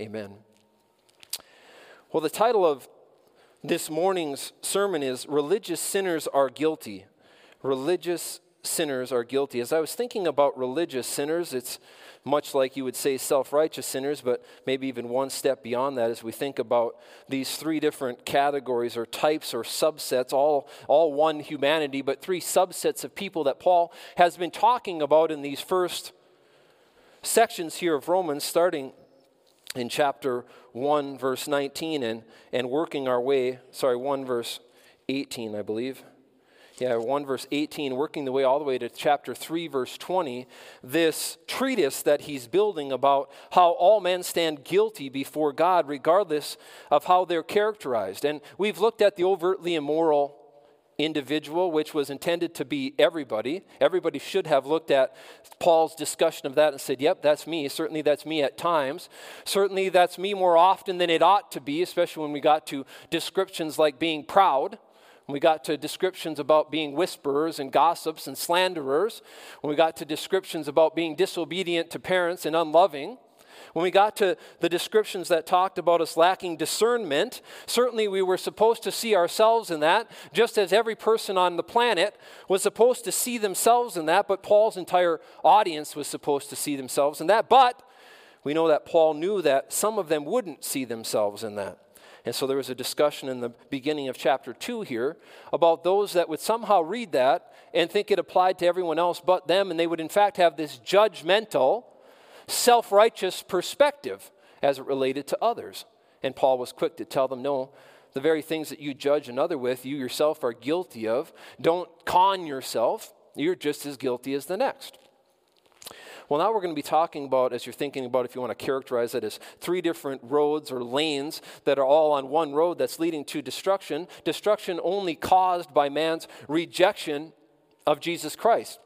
Amen. Well, the title of this morning's sermon is Religious Sinners Are Guilty. Religious Sinners Are Guilty. As I was thinking about religious sinners, it's much like you would say self righteous sinners, but maybe even one step beyond that as we think about these three different categories or types or subsets, all, all one humanity, but three subsets of people that Paul has been talking about in these first sections here of Romans, starting in chapter 1, verse 19, and, and working our way, sorry, 1 verse 18, I believe yeah, 1 verse 18, working the way all the way to chapter 3, verse 20, this treatise that he's building about how all men stand guilty before God, regardless of how they're characterized. And we've looked at the overtly immoral individual, which was intended to be everybody. Everybody should have looked at Paul's discussion of that and said, Yep, that's me. Certainly that's me at times. Certainly that's me more often than it ought to be, especially when we got to descriptions like being proud when we got to descriptions about being whisperers and gossips and slanderers, when we got to descriptions about being disobedient to parents and unloving, when we got to the descriptions that talked about us lacking discernment, certainly we were supposed to see ourselves in that, just as every person on the planet was supposed to see themselves in that, but Paul's entire audience was supposed to see themselves in that. But we know that Paul knew that some of them wouldn't see themselves in that. And so there was a discussion in the beginning of chapter 2 here about those that would somehow read that and think it applied to everyone else but them, and they would in fact have this judgmental, self righteous perspective as it related to others. And Paul was quick to tell them, no, the very things that you judge another with, you yourself are guilty of. Don't con yourself. You're just as guilty as the next. Well, now we're going to be talking about, as you're thinking about if you want to characterize it as three different roads or lanes that are all on one road that's leading to destruction. Destruction only caused by man's rejection of Jesus Christ.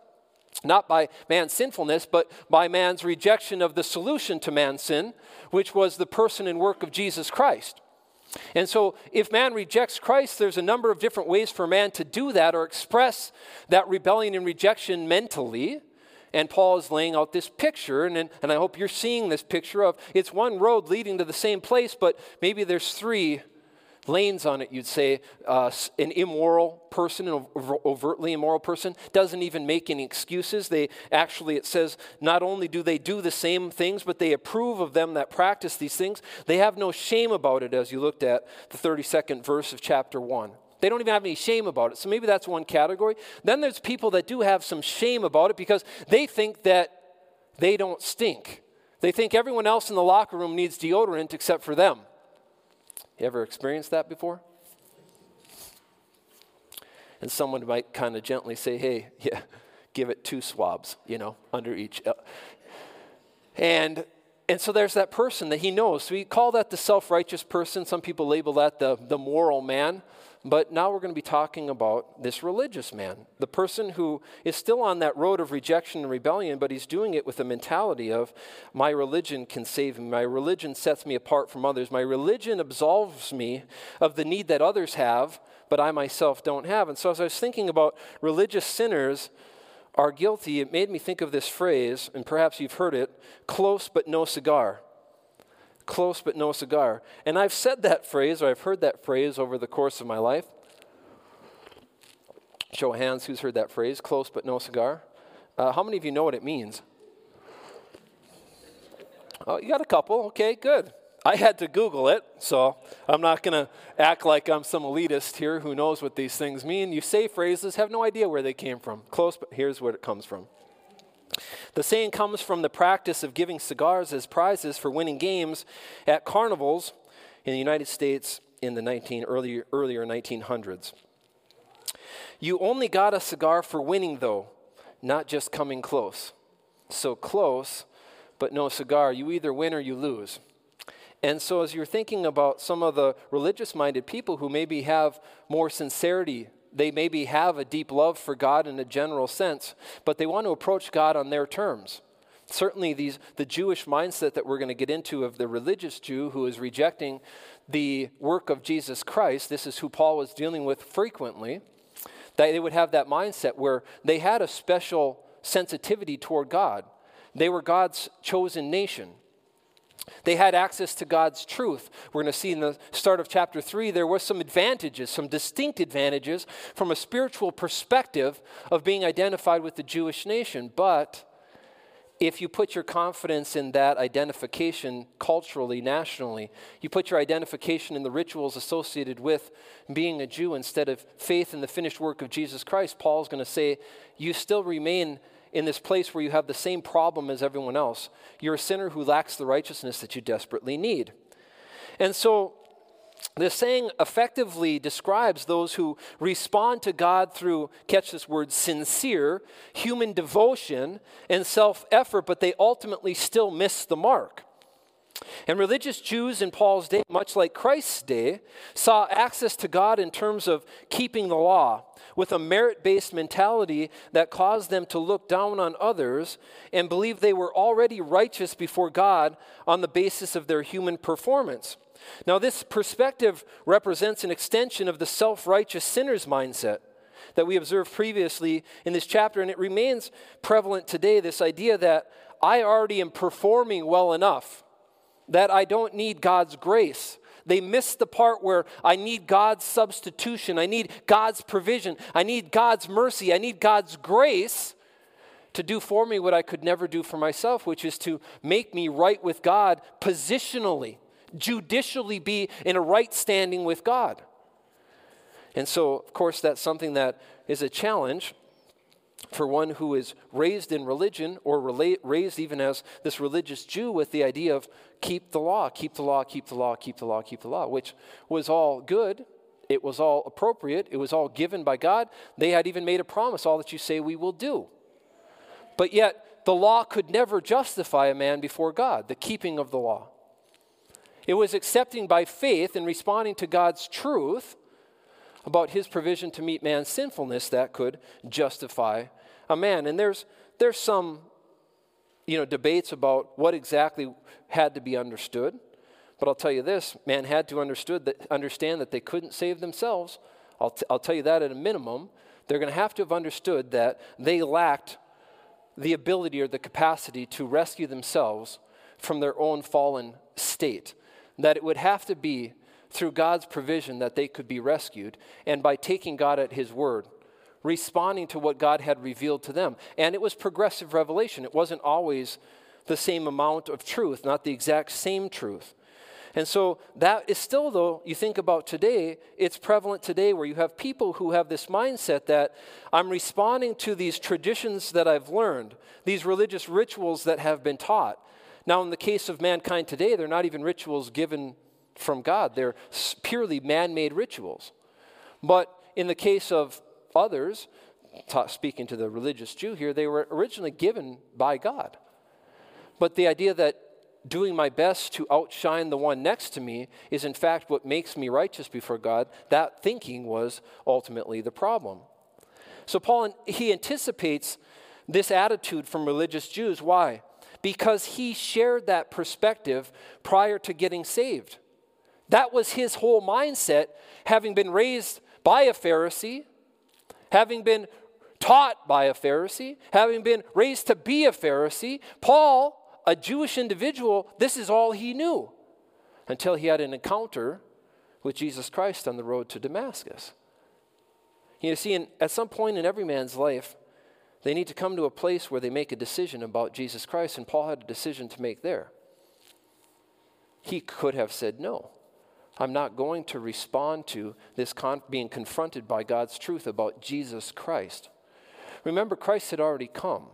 Not by man's sinfulness, but by man's rejection of the solution to man's sin, which was the person and work of Jesus Christ. And so, if man rejects Christ, there's a number of different ways for man to do that or express that rebellion and rejection mentally. And Paul is laying out this picture, and, and I hope you're seeing this picture of it's one road leading to the same place, but maybe there's three lanes on it, you'd say. Uh, an immoral person, an overtly immoral person, doesn't even make any excuses. They actually, it says, not only do they do the same things, but they approve of them that practice these things. They have no shame about it, as you looked at the 32nd verse of chapter 1. They don't even have any shame about it. So maybe that's one category. Then there's people that do have some shame about it because they think that they don't stink. They think everyone else in the locker room needs deodorant except for them. You ever experienced that before? And someone might kind of gently say, hey, yeah, give it two swabs, you know, under each. And and so there's that person that he knows. So we call that the self righteous person. Some people label that the, the moral man. But now we're going to be talking about this religious man, the person who is still on that road of rejection and rebellion, but he's doing it with a mentality of, my religion can save me. My religion sets me apart from others. My religion absolves me of the need that others have, but I myself don't have. And so as I was thinking about religious sinners, are guilty, it made me think of this phrase, and perhaps you've heard it close but no cigar close but no cigar. And I've said that phrase, or I've heard that phrase over the course of my life. Show of hands, who's heard that phrase, close but no cigar? Uh, how many of you know what it means? Oh, you got a couple. Okay, good. I had to Google it, so I'm not going to act like I'm some elitist here who knows what these things mean. You say phrases, have no idea where they came from. Close, but here's where it comes from. The saying comes from the practice of giving cigars as prizes for winning games at carnivals in the United States in the 19, earlier, earlier 1900s. You only got a cigar for winning, though, not just coming close. So close, but no cigar. You either win or you lose. And so, as you're thinking about some of the religious minded people who maybe have more sincerity they maybe have a deep love for God in a general sense, but they want to approach God on their terms. Certainly, these, the Jewish mindset that we're going to get into of the religious Jew who is rejecting the work of Jesus Christ, this is who Paul was dealing with frequently, that they would have that mindset where they had a special sensitivity toward God. They were God's chosen nation. They had access to God's truth. We're going to see in the start of chapter 3 there were some advantages, some distinct advantages from a spiritual perspective of being identified with the Jewish nation. But if you put your confidence in that identification culturally, nationally, you put your identification in the rituals associated with being a Jew instead of faith in the finished work of Jesus Christ, Paul's going to say you still remain in this place where you have the same problem as everyone else. You're a sinner who lacks the righteousness that you desperately need. And so, this saying effectively describes those who respond to God through, catch this word, sincere human devotion and self effort, but they ultimately still miss the mark. And religious Jews in Paul's day, much like Christ's day, saw access to God in terms of keeping the law with a merit based mentality that caused them to look down on others and believe they were already righteous before God on the basis of their human performance. Now, this perspective represents an extension of the self righteous sinner's mindset that we observed previously in this chapter, and it remains prevalent today this idea that I already am performing well enough, that I don't need God's grace. They miss the part where I need God's substitution, I need God's provision, I need God's mercy, I need God's grace to do for me what I could never do for myself, which is to make me right with God positionally, judicially be in a right standing with God. And so, of course, that's something that is a challenge for one who is raised in religion or raised even as this religious Jew with the idea of keep the law, keep the law, keep the law, keep the law, keep the law, which was all good. It was all appropriate. It was all given by God. They had even made a promise all that you say we will do. But yet, the law could never justify a man before God, the keeping of the law. It was accepting by faith and responding to God's truth about his provision to meet man's sinfulness that could justify a man. And there's, there's some you know, debates about what exactly had to be understood. But I'll tell you this man had to understood that, understand that they couldn't save themselves. I'll, t- I'll tell you that at a minimum. They're going to have to have understood that they lacked the ability or the capacity to rescue themselves from their own fallen state. That it would have to be through God's provision that they could be rescued, and by taking God at His word, responding to what God had revealed to them. And it was progressive revelation, it wasn't always the same amount of truth, not the exact same truth. And so that is still, though, you think about today, it's prevalent today where you have people who have this mindset that I'm responding to these traditions that I've learned, these religious rituals that have been taught. Now, in the case of mankind today, they're not even rituals given from God. They're purely man made rituals. But in the case of others, speaking to the religious Jew here, they were originally given by God. But the idea that doing my best to outshine the one next to me is in fact what makes me righteous before God, that thinking was ultimately the problem. So Paul he anticipates this attitude from religious Jews. Why? Because he shared that perspective prior to getting saved. That was his whole mindset, having been raised by a Pharisee, having been taught by a Pharisee, having been raised to be a Pharisee. Paul, a Jewish individual, this is all he knew until he had an encounter with Jesus Christ on the road to Damascus. You see, in, at some point in every man's life, they need to come to a place where they make a decision about Jesus Christ, and Paul had a decision to make there. He could have said no. I'm not going to respond to this con- being confronted by God's truth about Jesus Christ. Remember, Christ had already come.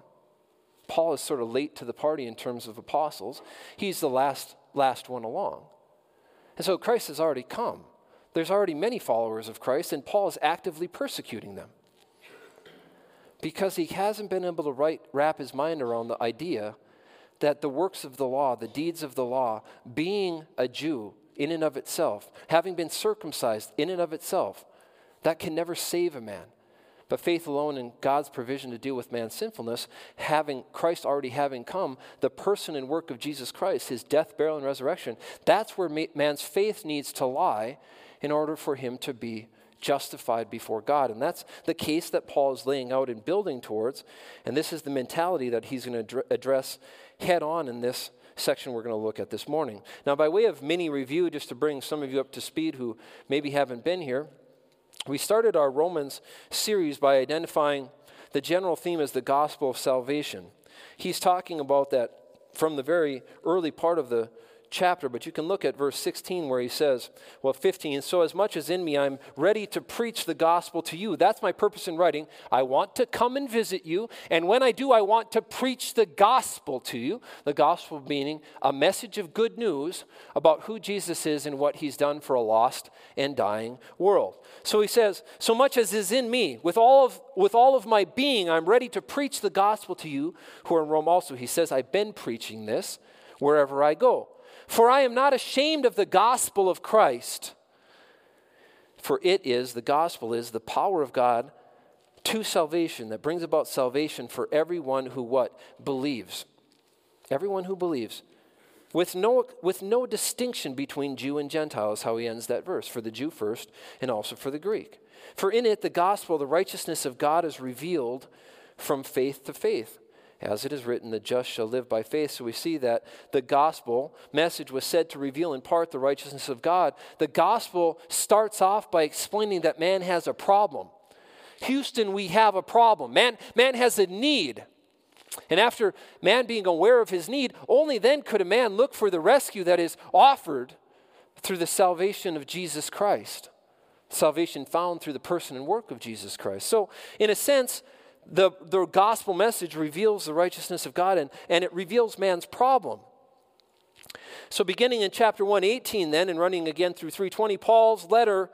Paul is sort of late to the party in terms of apostles. He's the last, last one along. And so Christ has already come. There's already many followers of Christ, and Paul is actively persecuting them because he hasn't been able to write, wrap his mind around the idea that the works of the law, the deeds of the law, being a Jew, in and of itself, having been circumcised in and of itself, that can never save a man. But faith alone in God's provision to deal with man's sinfulness, having Christ already having come, the person and work of Jesus Christ, his death, burial, and resurrection, that's where man's faith needs to lie in order for him to be justified before God. And that's the case that Paul is laying out and building towards. And this is the mentality that he's going to address head on in this section we're going to look at this morning. Now, by way of mini review, just to bring some of you up to speed who maybe haven't been here, we started our Romans series by identifying the general theme as the gospel of salvation. He's talking about that from the very early part of the chapter, but you can look at verse 16 where he says, well, 15, so as much as in me, I'm ready to preach the gospel to you. That's my purpose in writing. I want to come and visit you, and when I do, I want to preach the gospel to you. The gospel meaning a message of good news about who Jesus is and what he's done for a lost and dying world. So he says, so much as is in me, with all of, with all of my being, I'm ready to preach the gospel to you who are in Rome also. He says, I've been preaching this wherever I go. For I am not ashamed of the gospel of Christ. For it is, the gospel is the power of God to salvation that brings about salvation for everyone who what? Believes. Everyone who believes. With no, with no distinction between Jew and Gentile, is how he ends that verse, for the Jew first and also for the Greek. For in it, the gospel, the righteousness of God is revealed from faith to faith. As it is written, the just shall live by faith. So we see that the gospel message was said to reveal in part the righteousness of God. The gospel starts off by explaining that man has a problem. Houston, we have a problem. Man, man has a need. And after man being aware of his need, only then could a man look for the rescue that is offered through the salvation of Jesus Christ. Salvation found through the person and work of Jesus Christ. So, in a sense, the, the gospel message reveals the righteousness of God and, and it reveals man's problem. So, beginning in chapter 118, then, and running again through 320, Paul's letter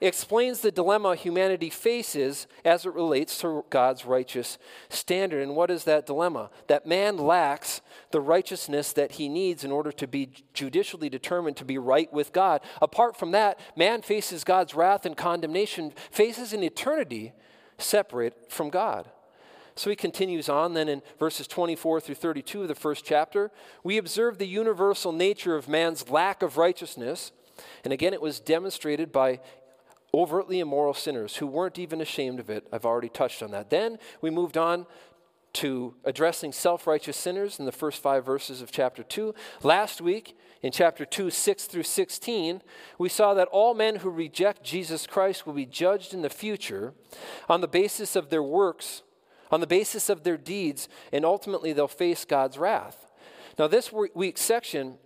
explains the dilemma humanity faces as it relates to God's righteous standard. And what is that dilemma? That man lacks the righteousness that he needs in order to be judicially determined to be right with God. Apart from that, man faces God's wrath and condemnation, faces an eternity separate from God. So he continues on then in verses 24 through 32 of the first chapter. We observe the universal nature of man's lack of righteousness. And again, it was demonstrated by overtly immoral sinners who weren't even ashamed of it. I've already touched on that. Then we moved on to addressing self righteous sinners in the first five verses of chapter 2. Last week, in chapter 2, 6 through 16, we saw that all men who reject Jesus Christ will be judged in the future on the basis of their works, on the basis of their deeds, and ultimately they'll face God's wrath. Now, this week's section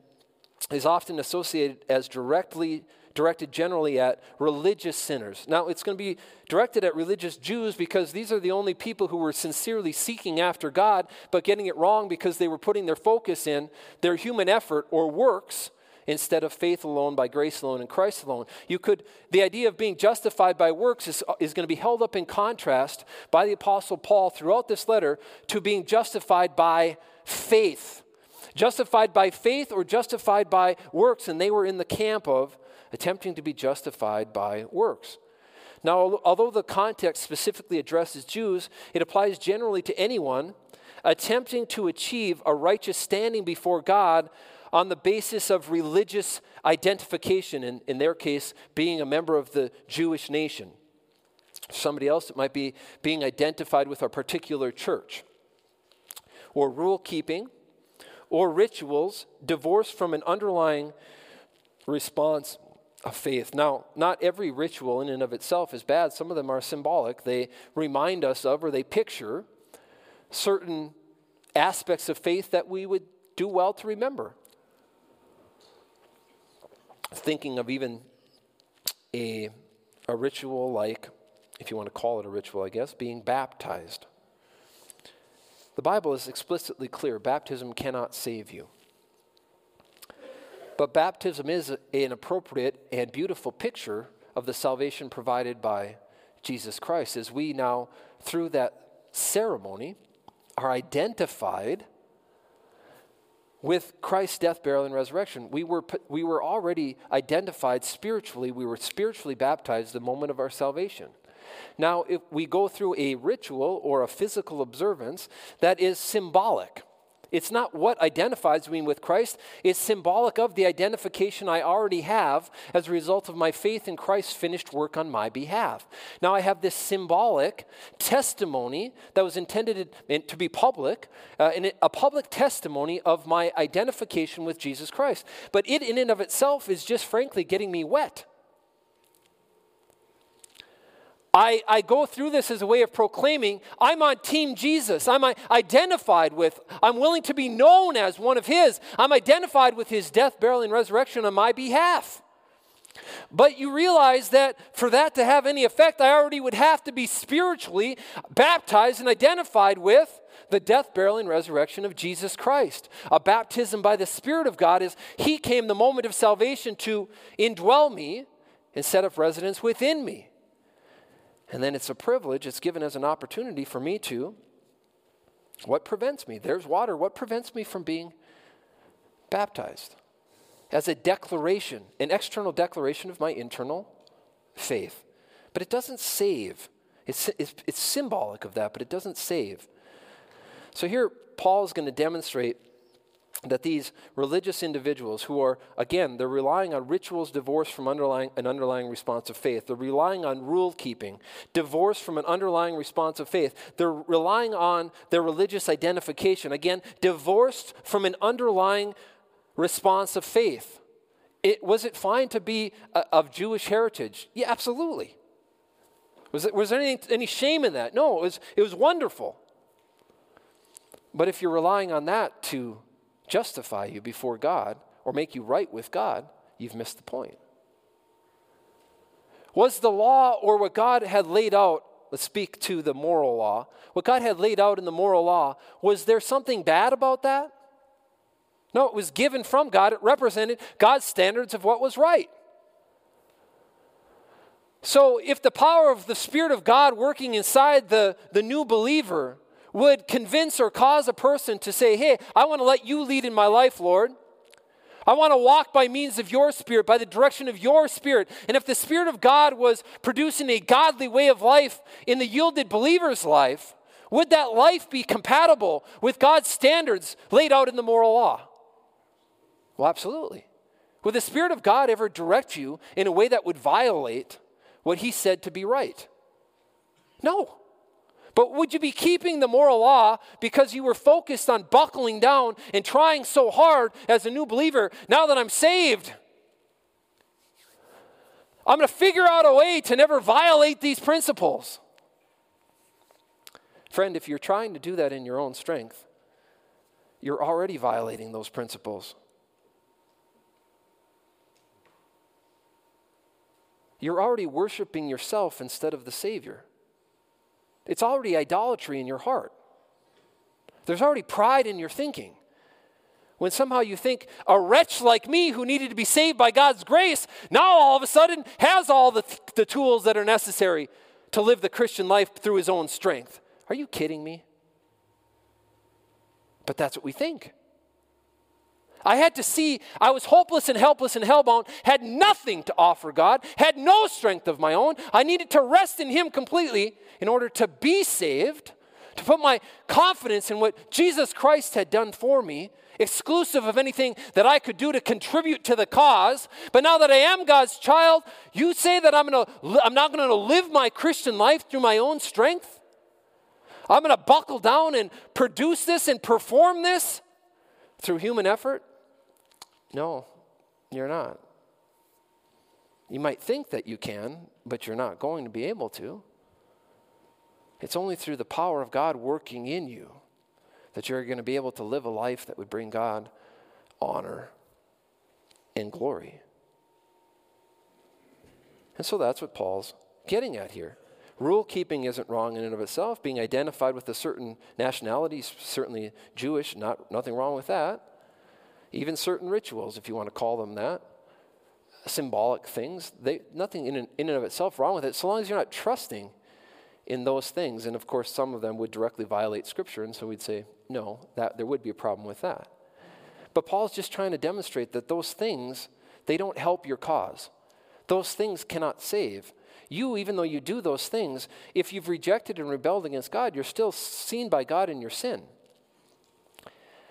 is often associated as directly directed generally at religious sinners. Now, it's going to be directed at religious Jews because these are the only people who were sincerely seeking after God, but getting it wrong because they were putting their focus in their human effort or works instead of faith alone by grace alone and Christ alone. You could the idea of being justified by works is, is going to be held up in contrast by the apostle Paul throughout this letter to being justified by faith. Justified by faith or justified by works, and they were in the camp of attempting to be justified by works. Now, although the context specifically addresses Jews, it applies generally to anyone attempting to achieve a righteous standing before God on the basis of religious identification, in, in their case, being a member of the Jewish nation. Somebody else, it might be being identified with a particular church, or rule keeping, or rituals divorced from an underlying response of faith. Now, not every ritual in and of itself is bad. Some of them are symbolic. They remind us of or they picture certain aspects of faith that we would do well to remember. Thinking of even a, a ritual like, if you want to call it a ritual, I guess, being baptized. The Bible is explicitly clear baptism cannot save you. But baptism is an appropriate and beautiful picture of the salvation provided by Jesus Christ, as we now, through that ceremony, are identified with Christ's death, burial, and resurrection. We were, we were already identified spiritually. We were spiritually baptized the moment of our salvation. Now, if we go through a ritual or a physical observance that is symbolic, It's not what identifies me with Christ. It's symbolic of the identification I already have as a result of my faith in Christ's finished work on my behalf. Now I have this symbolic testimony that was intended to be public, uh, and a public testimony of my identification with Jesus Christ. But it, in and of itself, is just frankly getting me wet. I, I go through this as a way of proclaiming I'm on Team Jesus. I'm identified with, I'm willing to be known as one of His. I'm identified with His death, burial, and resurrection on my behalf. But you realize that for that to have any effect, I already would have to be spiritually baptized and identified with the death, burial, and resurrection of Jesus Christ. A baptism by the Spirit of God is He came the moment of salvation to indwell me and set up residence within me. And then it's a privilege, it's given as an opportunity for me to. What prevents me? There's water. What prevents me from being baptized? As a declaration, an external declaration of my internal faith. But it doesn't save. It's, it's, it's symbolic of that, but it doesn't save. So here, Paul is going to demonstrate that these religious individuals who are again they're relying on rituals divorced from underlying an underlying response of faith. They're relying on rule keeping divorced from an underlying response of faith. They're relying on their religious identification. Again divorced from an underlying response of faith. It, was it fine to be a, of jewish heritage? Yeah absolutely. Was, it, was there any, any shame in that? No it was, it was wonderful. But if you're relying on that to justify you before God or make you right with God, you've missed the point. Was the law or what God had laid out, let's speak to the moral law, what God had laid out in the moral law, was there something bad about that? No, it was given from God. It represented God's standards of what was right. So, if the power of the Spirit of God working inside the, the new believer would convince or cause a person to say, Hey, I want to let you lead in my life, Lord. I want to walk by means of your spirit, by the direction of your spirit. And if the Spirit of God was producing a godly way of life in the yielded believer's life, would that life be compatible with God's standards laid out in the moral law? Well, absolutely. Would the Spirit of God ever direct you in a way that would violate what He said to be right? No. But would you be keeping the moral law because you were focused on buckling down and trying so hard as a new believer? Now that I'm saved, I'm going to figure out a way to never violate these principles. Friend, if you're trying to do that in your own strength, you're already violating those principles. You're already worshiping yourself instead of the Savior. It's already idolatry in your heart. There's already pride in your thinking. When somehow you think a wretch like me who needed to be saved by God's grace now all of a sudden has all the, th- the tools that are necessary to live the Christian life through his own strength. Are you kidding me? But that's what we think. I had to see I was hopeless and helpless and hellbound, had nothing to offer God, had no strength of my own. I needed to rest in Him completely in order to be saved, to put my confidence in what Jesus Christ had done for me, exclusive of anything that I could do to contribute to the cause. But now that I am God's child, you say that I'm, gonna, I'm not going to live my Christian life through my own strength? I'm going to buckle down and produce this and perform this through human effort? No, you're not. You might think that you can, but you're not going to be able to. It's only through the power of God working in you that you're going to be able to live a life that would bring God honor and glory. And so that's what Paul's getting at here. Rule keeping isn't wrong in and of itself. Being identified with a certain nationality, certainly Jewish, not, nothing wrong with that even certain rituals, if you want to call them that, symbolic things, they, nothing in, in and of itself wrong with it, so long as you're not trusting in those things. And of course, some of them would directly violate Scripture, and so we'd say, no, that, there would be a problem with that. But Paul's just trying to demonstrate that those things, they don't help your cause. Those things cannot save. You, even though you do those things, if you've rejected and rebelled against God, you're still seen by God in your sin.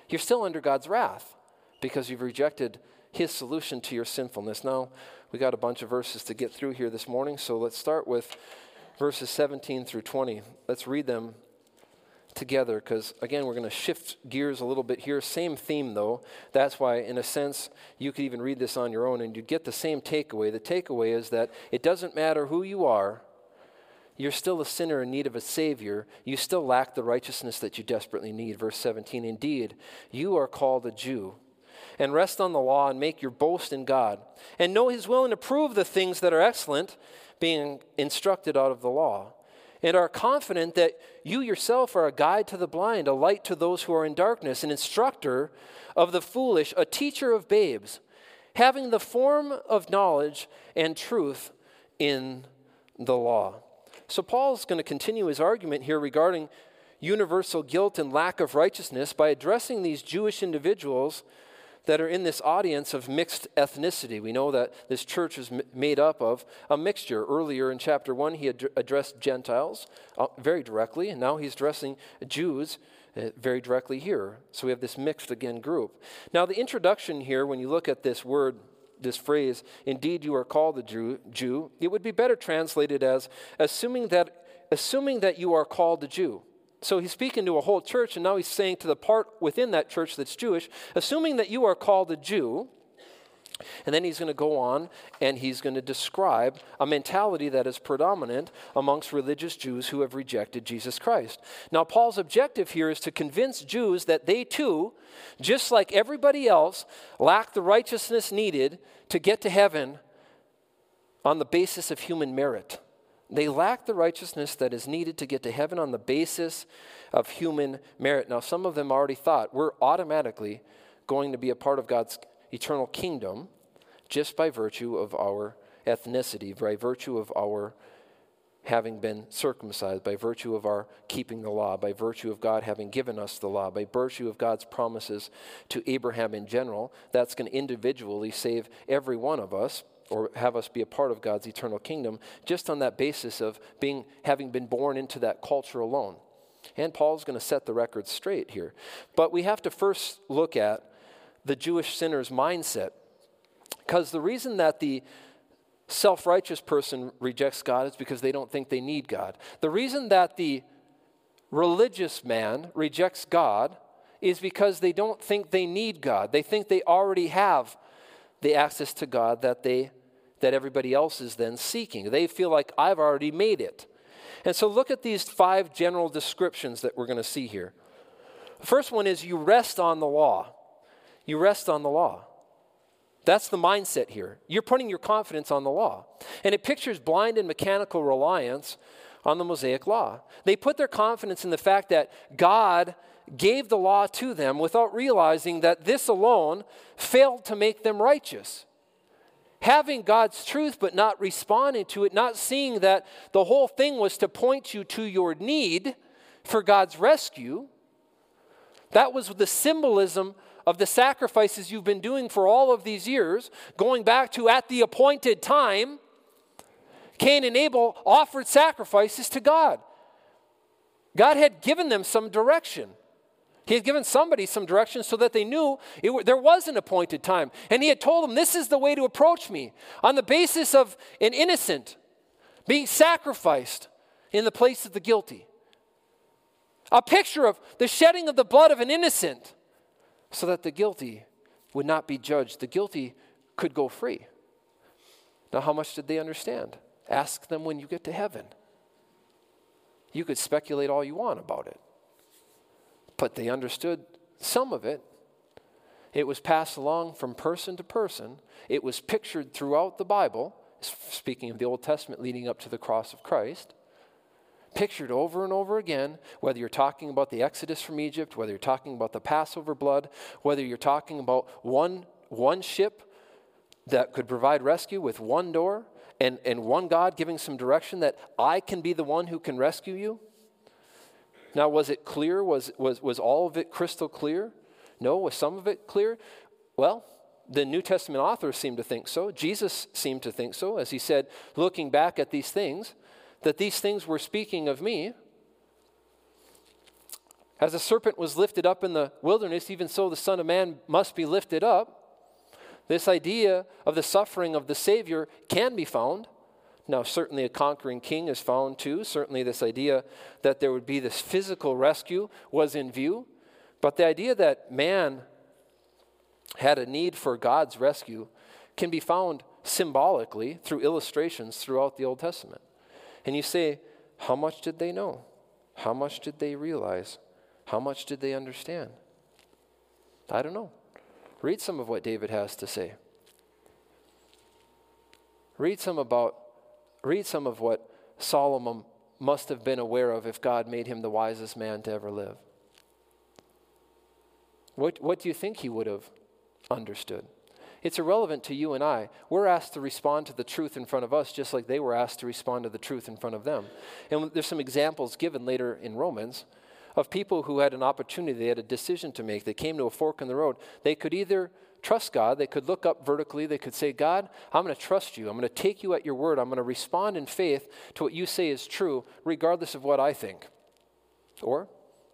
you're still under God's wrath because you've rejected his solution to your sinfulness. Now, we got a bunch of verses to get through here this morning, so let's start with verses 17 through 20. Let's read them together because, again, we're going to shift gears a little bit here. Same theme, though. That's why, in a sense, you could even read this on your own and you'd get the same takeaway. The takeaway is that it doesn't matter who you are, you're still a sinner in need of a Savior. You still lack the righteousness that you desperately need. Verse 17 Indeed, you are called a Jew and rest on the law and make your boast in God, and know his will and approve the things that are excellent, being instructed out of the law, and are confident that you yourself are a guide to the blind, a light to those who are in darkness, an instructor of the foolish, a teacher of babes, having the form of knowledge and truth in the law. So, Paul's going to continue his argument here regarding universal guilt and lack of righteousness by addressing these Jewish individuals that are in this audience of mixed ethnicity. We know that this church is made up of a mixture. Earlier in chapter 1, he ad- addressed Gentiles uh, very directly, and now he's addressing Jews uh, very directly here. So we have this mixed again group. Now, the introduction here, when you look at this word, this phrase, indeed you are called a Jew, Jew, it would be better translated as assuming that, assuming that you are called a Jew. So he's speaking to a whole church, and now he's saying to the part within that church that's Jewish, assuming that you are called a Jew, and then he's going to go on and he's going to describe a mentality that is predominant amongst religious Jews who have rejected Jesus Christ. Now, Paul's objective here is to convince Jews that they too, just like everybody else, lack the righteousness needed to get to heaven on the basis of human merit. They lack the righteousness that is needed to get to heaven on the basis of human merit. Now, some of them already thought we're automatically going to be a part of God's eternal kingdom just by virtue of our ethnicity, by virtue of our having been circumcised, by virtue of our keeping the law, by virtue of God having given us the law, by virtue of God's promises to Abraham in general. That's going to individually save every one of us or have us be a part of God's eternal kingdom just on that basis of being having been born into that culture alone. And Paul's going to set the record straight here. But we have to first look at the Jewish sinner's mindset. Because the reason that the self righteous person rejects God is because they don't think they need God. The reason that the religious man rejects God is because they don't think they need God. They think they already have the access to God that they that everybody else is then seeking. They feel like I've already made it. And so look at these five general descriptions that we're going to see here. The first one is you rest on the law. You rest on the law. That's the mindset here. You're putting your confidence on the law. And it pictures blind and mechanical reliance on the Mosaic law. They put their confidence in the fact that God gave the law to them without realizing that this alone failed to make them righteous having God's truth but not responding to it, not seeing that the whole thing was to point you to your need for God's rescue. That was the symbolism of the sacrifices you've been doing for all of these years, going back to at the appointed time, Cain and Abel offered sacrifices to God. God had given them some direction. He had given somebody some direction so that they knew it, there was an appointed time. And he had told them, This is the way to approach me on the basis of an innocent being sacrificed in the place of the guilty. A picture of the shedding of the blood of an innocent so that the guilty would not be judged. The guilty could go free. Now, how much did they understand? Ask them when you get to heaven. You could speculate all you want about it but they understood some of it. It was passed along from person to person. It was pictured throughout the Bible, speaking of the Old Testament leading up to the cross of Christ. Pictured over and over again, whether you're talking about the Exodus from Egypt, whether you're talking about the Passover blood, whether you're talking about one, one ship that could provide rescue with one door and, and one God giving some direction that I can be the one who can rescue you. Now, was it clear? Was, was, was all of it crystal clear? No. Was some of it clear? Well, the New Testament authors seem to think so. Jesus seemed to think so, as he said, looking back at these things, that these things were speaking of me. As the serpent was lifted up in the wilderness, even so the Son of Man must be lifted up. This idea of the suffering of the Savior can be found. Now, certainly a conquering king is found too. Certainly, this idea that there would be this physical rescue was in view. But the idea that man had a need for God's rescue can be found symbolically through illustrations throughout the Old Testament. And you say, how much did they know? How much did they realize? How much did they understand? I don't know. Read some of what David has to say. Read some about read some of what Solomon must have been aware of if God made him the wisest man to ever live. What, what do you think he would have understood? It's irrelevant to you and I. We're asked to respond to the truth in front of us just like they were asked to respond to the truth in front of them. And there's some examples given later in Romans of people who had an opportunity, they had a decision to make, they came to a fork in the road. They could either trust God, they could look up vertically, they could say, God, I'm going to trust you. I'm going to take you at your word. I'm going to respond in faith to what you say is true, regardless of what I think. Or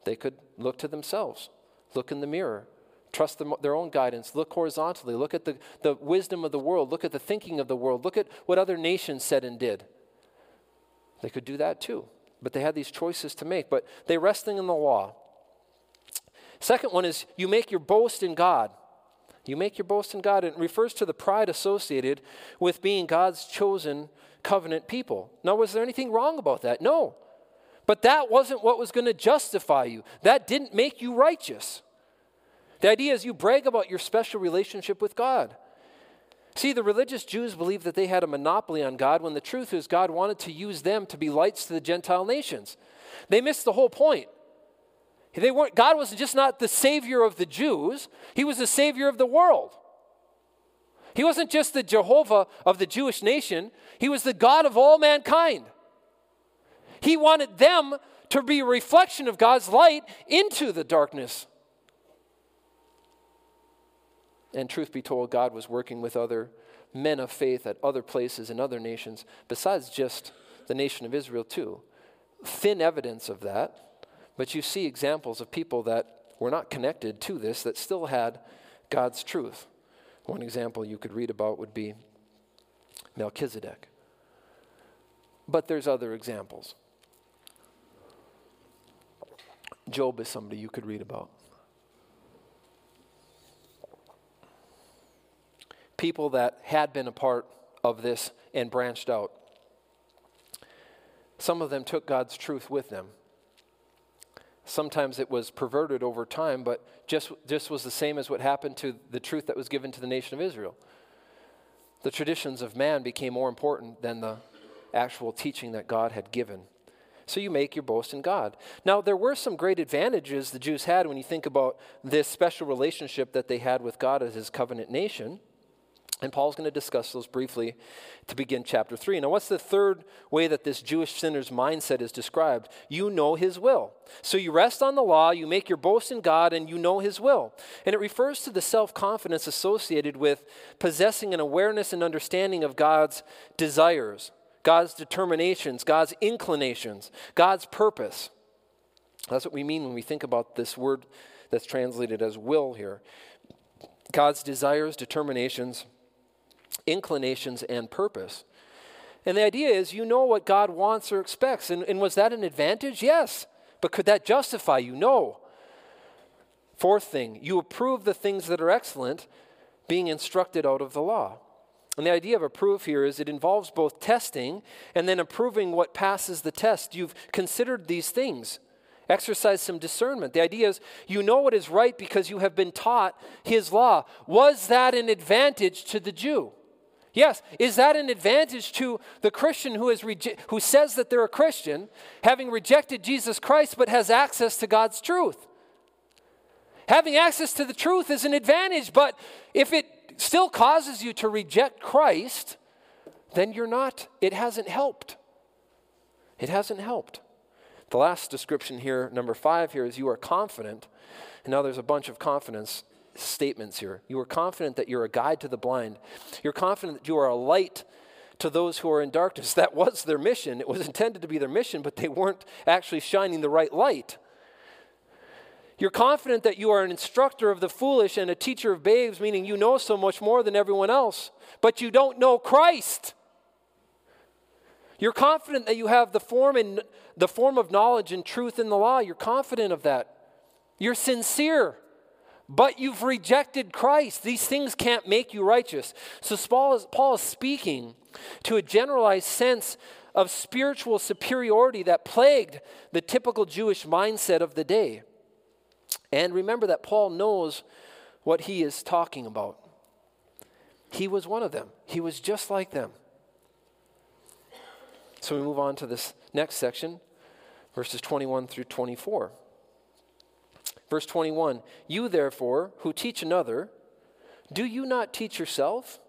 they could look to themselves, look in the mirror, trust them, their own guidance, look horizontally, look at the, the wisdom of the world, look at the thinking of the world, look at what other nations said and did. They could do that too but they had these choices to make. But they resting in the law. Second one is you make your boast in God. You make your boast in God. It refers to the pride associated with being God's chosen covenant people. Now, was there anything wrong about that? No. But that wasn't what was going to justify you. That didn't make you righteous. The idea is you brag about your special relationship with God. See, the religious Jews believed that they had a monopoly on God when the truth is God wanted to use them to be lights to the Gentile nations. They missed the whole point. They weren't, God was just not the savior of the Jews, He was the savior of the world. He wasn't just the Jehovah of the Jewish nation, He was the God of all mankind. He wanted them to be a reflection of God's light into the darkness and truth be told, God was working with other men of faith at other places in other nations, besides just the nation of Israel, too. Thin evidence of that, but you see examples of people that were not connected to this that still had God's truth. One example you could read about would be Melchizedek. But there's other examples. Job is somebody you could read about. people that had been a part of this and branched out. Some of them took God's truth with them. Sometimes it was perverted over time, but just, just was the same as what happened to the truth that was given to the nation of Israel. The traditions of man became more important than the actual teaching that God had given. So you make your boast in God. Now, there were some great advantages the Jews had when you think about this special relationship that they had with God as his covenant nation. And Paul's going to discuss those briefly to begin chapter 3. Now, what's the third way that this Jewish sinner's mindset is described? You know his will. So you rest on the law, you make your boast in God, and you know his will. And it refers to the self confidence associated with possessing an awareness and understanding of God's desires, God's determinations, God's inclinations, God's purpose. That's what we mean when we think about this word that's translated as will here. God's desires, determinations, inclinations, and purpose. And the idea is you know what God wants or expects. And, and was that an advantage? Yes. But could that justify you? No. Fourth thing, you approve the things that are excellent, being instructed out of the law. And the idea of approve here is it involves both testing and then approving what passes the test. You've considered these things. Exercise some discernment. The idea is you know what is right because you have been taught his law. Was that an advantage to the Jew? Yes. Is that an advantage to the Christian who, is reje- who says that they're a Christian, having rejected Jesus Christ but has access to God's truth? Having access to the truth is an advantage, but if it still causes you to reject Christ, then you're not, it hasn't helped. It hasn't helped. The last description here, number five here, is you are confident. And now there's a bunch of confidence statements here. You are confident that you're a guide to the blind. You're confident that you are a light to those who are in darkness. That was their mission. It was intended to be their mission, but they weren't actually shining the right light. You're confident that you are an instructor of the foolish and a teacher of babes, meaning you know so much more than everyone else, but you don't know Christ. You're confident that you have the form and the form of knowledge and truth in the law. You're confident of that. You're sincere, but you've rejected Christ. These things can't make you righteous. So Paul is, Paul is speaking to a generalized sense of spiritual superiority that plagued the typical Jewish mindset of the day. And remember that Paul knows what he is talking about. He was one of them, he was just like them. So we move on to this next section, verses 21 through 24. Verse 21 You therefore, who teach another, do you not teach yourself?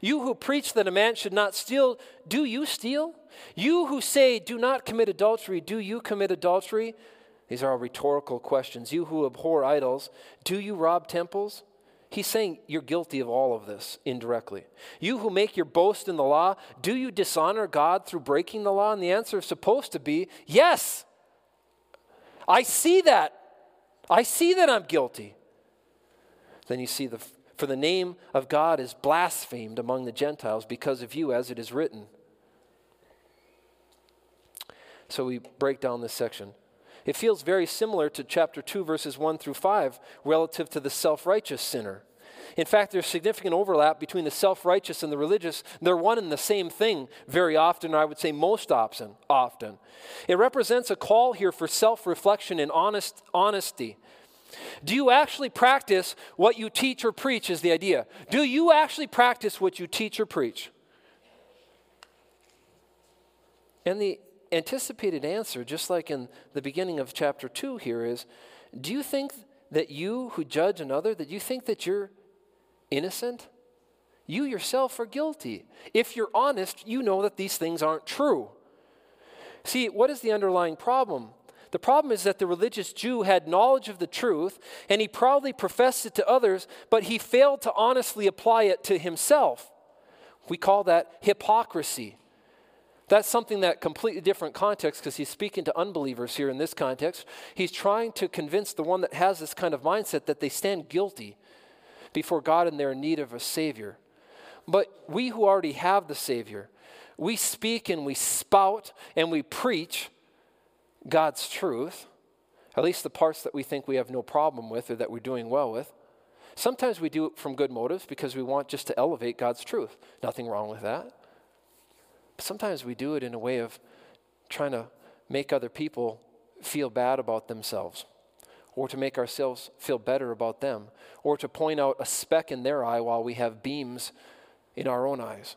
You who preach that a man should not steal, do you steal? You who say, do not commit adultery, do you commit adultery? These are all rhetorical questions. You who abhor idols, do you rob temples? He's saying you're guilty of all of this indirectly. You who make your boast in the law, do you dishonor God through breaking the law? And the answer is supposed to be yes. I see that. I see that I'm guilty. Then you see the for the name of God is blasphemed among the Gentiles because of you, as it is written. So we break down this section. It feels very similar to chapter 2, verses 1 through 5, relative to the self righteous sinner. In fact, there's significant overlap between the self righteous and the religious. They're one and the same thing very often, or I would say most often. often. It represents a call here for self reflection and honest, honesty. Do you actually practice what you teach or preach? Is the idea. Do you actually practice what you teach or preach? And the anticipated answer, just like in the beginning of chapter 2 here, is do you think that you who judge another, that you think that you're innocent? You yourself are guilty. If you're honest, you know that these things aren't true. See, what is the underlying problem? The problem is that the religious Jew had knowledge of the truth and he proudly professed it to others, but he failed to honestly apply it to himself. We call that hypocrisy. That's something that completely different context because he's speaking to unbelievers here in this context. He's trying to convince the one that has this kind of mindset that they stand guilty before God and they're in need of a Savior. But we who already have the Savior, we speak and we spout and we preach God's truth, at least the parts that we think we have no problem with or that we're doing well with. Sometimes we do it from good motives because we want just to elevate God's truth. Nothing wrong with that. But sometimes we do it in a way of trying to make other people feel bad about themselves or to make ourselves feel better about them or to point out a speck in their eye while we have beams in our own eyes.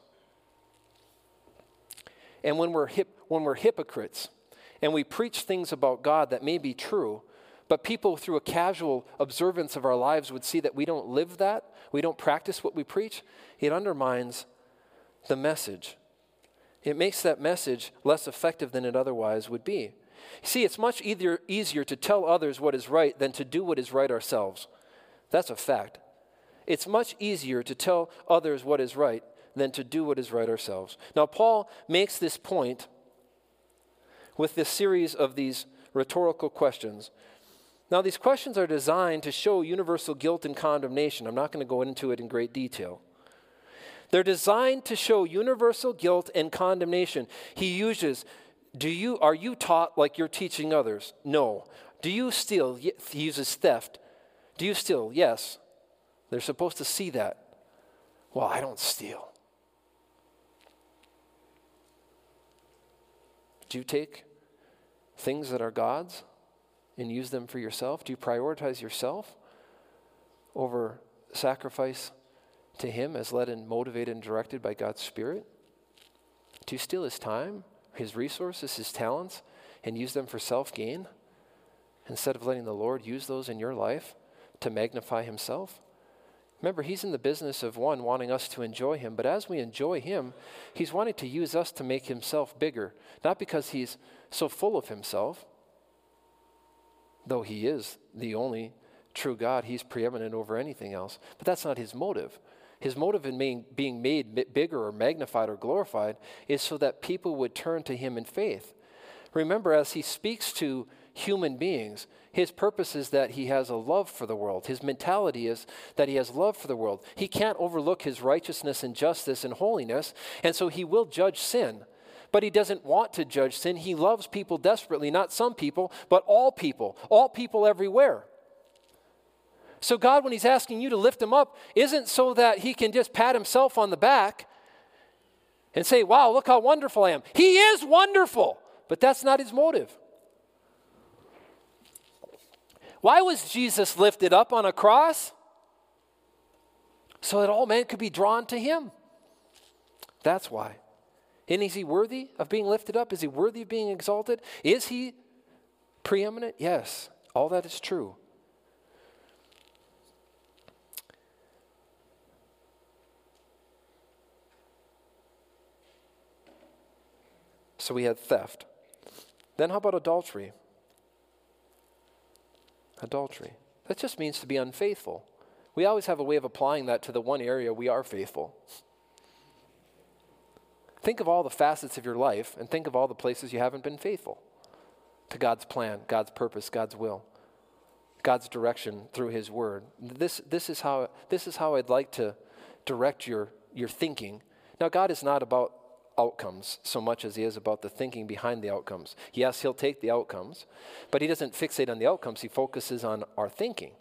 And when we're, hip, when we're hypocrites, and we preach things about God that may be true, but people through a casual observance of our lives would see that we don't live that, we don't practice what we preach, it undermines the message. It makes that message less effective than it otherwise would be. See, it's much easier, easier to tell others what is right than to do what is right ourselves. That's a fact. It's much easier to tell others what is right than to do what is right ourselves. Now, Paul makes this point with this series of these rhetorical questions. Now, these questions are designed to show universal guilt and condemnation. I'm not going to go into it in great detail. They're designed to show universal guilt and condemnation. He uses, do you, are you taught like you're teaching others? No. Do you steal? He uses theft. Do you steal? Yes. They're supposed to see that. Well, I don't steal. Do you take things that are God's and use them for yourself? Do you prioritize yourself over sacrifice to Him as led and motivated and directed by God's Spirit? Do you steal His time, His resources, His talents, and use them for self gain instead of letting the Lord use those in your life to magnify Himself? Remember, he's in the business of one, wanting us to enjoy him, but as we enjoy him, he's wanting to use us to make himself bigger. Not because he's so full of himself, though he is the only true God, he's preeminent over anything else. But that's not his motive. His motive in being, being made bigger or magnified or glorified is so that people would turn to him in faith. Remember, as he speaks to human beings, His purpose is that he has a love for the world. His mentality is that he has love for the world. He can't overlook his righteousness and justice and holiness, and so he will judge sin. But he doesn't want to judge sin. He loves people desperately, not some people, but all people, all people everywhere. So, God, when he's asking you to lift him up, isn't so that he can just pat himself on the back and say, Wow, look how wonderful I am. He is wonderful, but that's not his motive. Why was Jesus lifted up on a cross? So that all men could be drawn to him. That's why. And is he worthy of being lifted up? Is he worthy of being exalted? Is he preeminent? Yes, all that is true. So we had theft. Then how about adultery? Adultery. That just means to be unfaithful. We always have a way of applying that to the one area we are faithful. Think of all the facets of your life and think of all the places you haven't been faithful to God's plan, God's purpose, God's will, God's direction through His Word. This, this, is, how, this is how I'd like to direct your, your thinking. Now, God is not about outcomes so much as he is about the thinking behind the outcomes. Yes, he'll take the outcomes, but he doesn't fixate on the outcomes, he focuses on our thinking.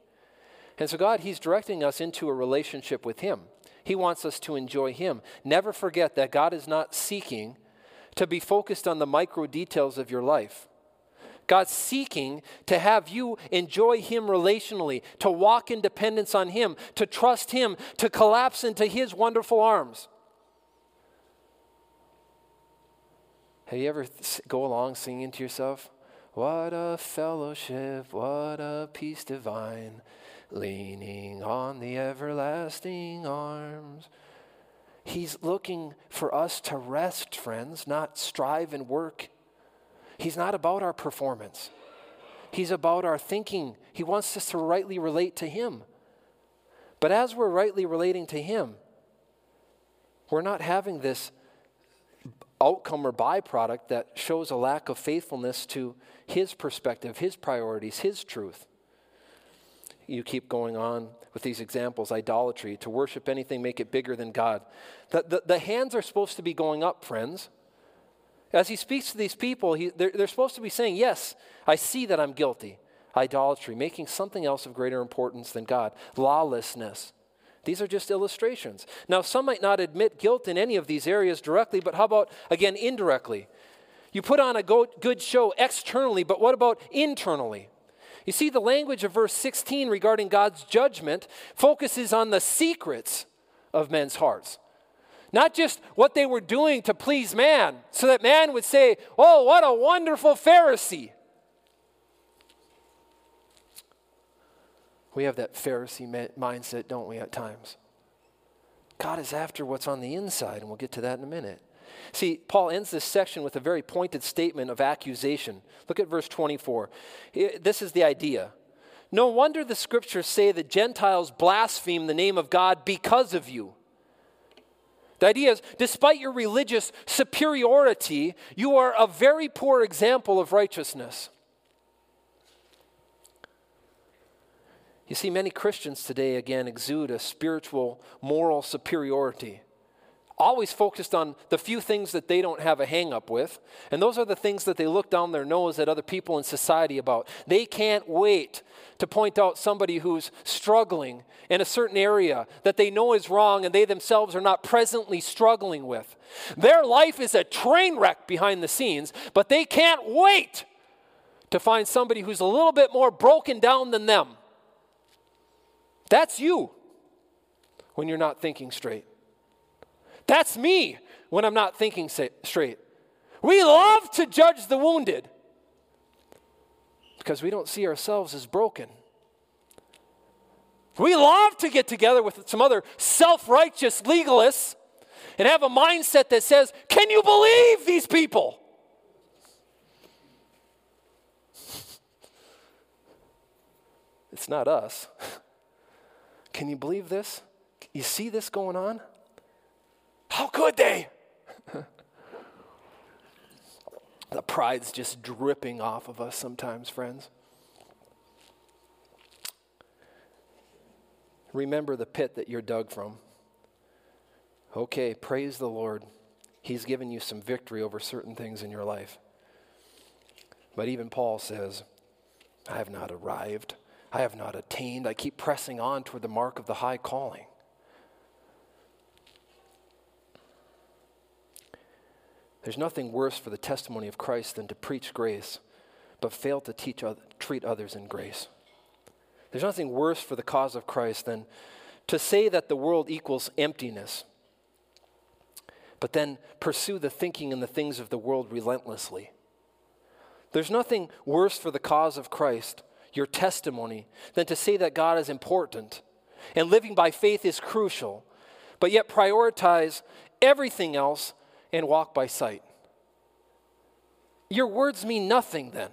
And so, God, he's directing us into a relationship with him. He wants us to enjoy him. Never forget that God is not seeking to be focused on the micro details of your life. God's seeking to have you enjoy Him relationally, to walk in dependence on Him, to trust Him, to collapse into His wonderful arms. Have you ever th- go along singing to yourself? What a fellowship, what a peace divine, leaning on the everlasting arms. He's looking for us to rest, friends, not strive and work. He's not about our performance. He's about our thinking. He wants us to rightly relate to Him. But as we're rightly relating to Him, we're not having this outcome or byproduct that shows a lack of faithfulness to his perspective, his priorities, his truth. You keep going on with these examples idolatry, to worship anything, make it bigger than God. The, the, the hands are supposed to be going up, friends. As he speaks to these people, he, they're, they're supposed to be saying, Yes, I see that I'm guilty. Idolatry, making something else of greater importance than God. Lawlessness, these are just illustrations. Now, some might not admit guilt in any of these areas directly, but how about, again, indirectly? You put on a good show externally, but what about internally? You see, the language of verse 16 regarding God's judgment focuses on the secrets of men's hearts. Not just what they were doing to please man, so that man would say, Oh, what a wonderful Pharisee. We have that Pharisee mindset, don't we, at times? God is after what's on the inside, and we'll get to that in a minute. See, Paul ends this section with a very pointed statement of accusation. Look at verse 24. This is the idea. No wonder the scriptures say that Gentiles blaspheme the name of God because of you. The idea is, despite your religious superiority, you are a very poor example of righteousness. You see, many Christians today, again, exude a spiritual, moral superiority, always focused on the few things that they don't have a hang up with. And those are the things that they look down their nose at other people in society about. They can't wait to point out somebody who's struggling in a certain area that they know is wrong and they themselves are not presently struggling with. Their life is a train wreck behind the scenes, but they can't wait to find somebody who's a little bit more broken down than them that's you when you're not thinking straight. That's me when I'm not thinking straight. We love to judge the wounded because we don't see ourselves as broken. We love to get together with some other self righteous legalists and have a mindset that says, Can you believe these people? It's not us. Can you believe this? You see this going on? How could they? the pride's just dripping off of us sometimes, friends. Remember the pit that you're dug from. Okay, praise the Lord. He's given you some victory over certain things in your life. But even Paul says, I have not arrived. I have not attained. I keep pressing on toward the mark of the high calling. There's nothing worse for the testimony of Christ than to preach grace, but fail to teach, treat others in grace. There's nothing worse for the cause of Christ than to say that the world equals emptiness, but then pursue the thinking and the things of the world relentlessly. There's nothing worse for the cause of Christ, your testimony, than to say that God is important and living by faith is crucial, but yet prioritize everything else and walk by sight. Your words mean nothing then.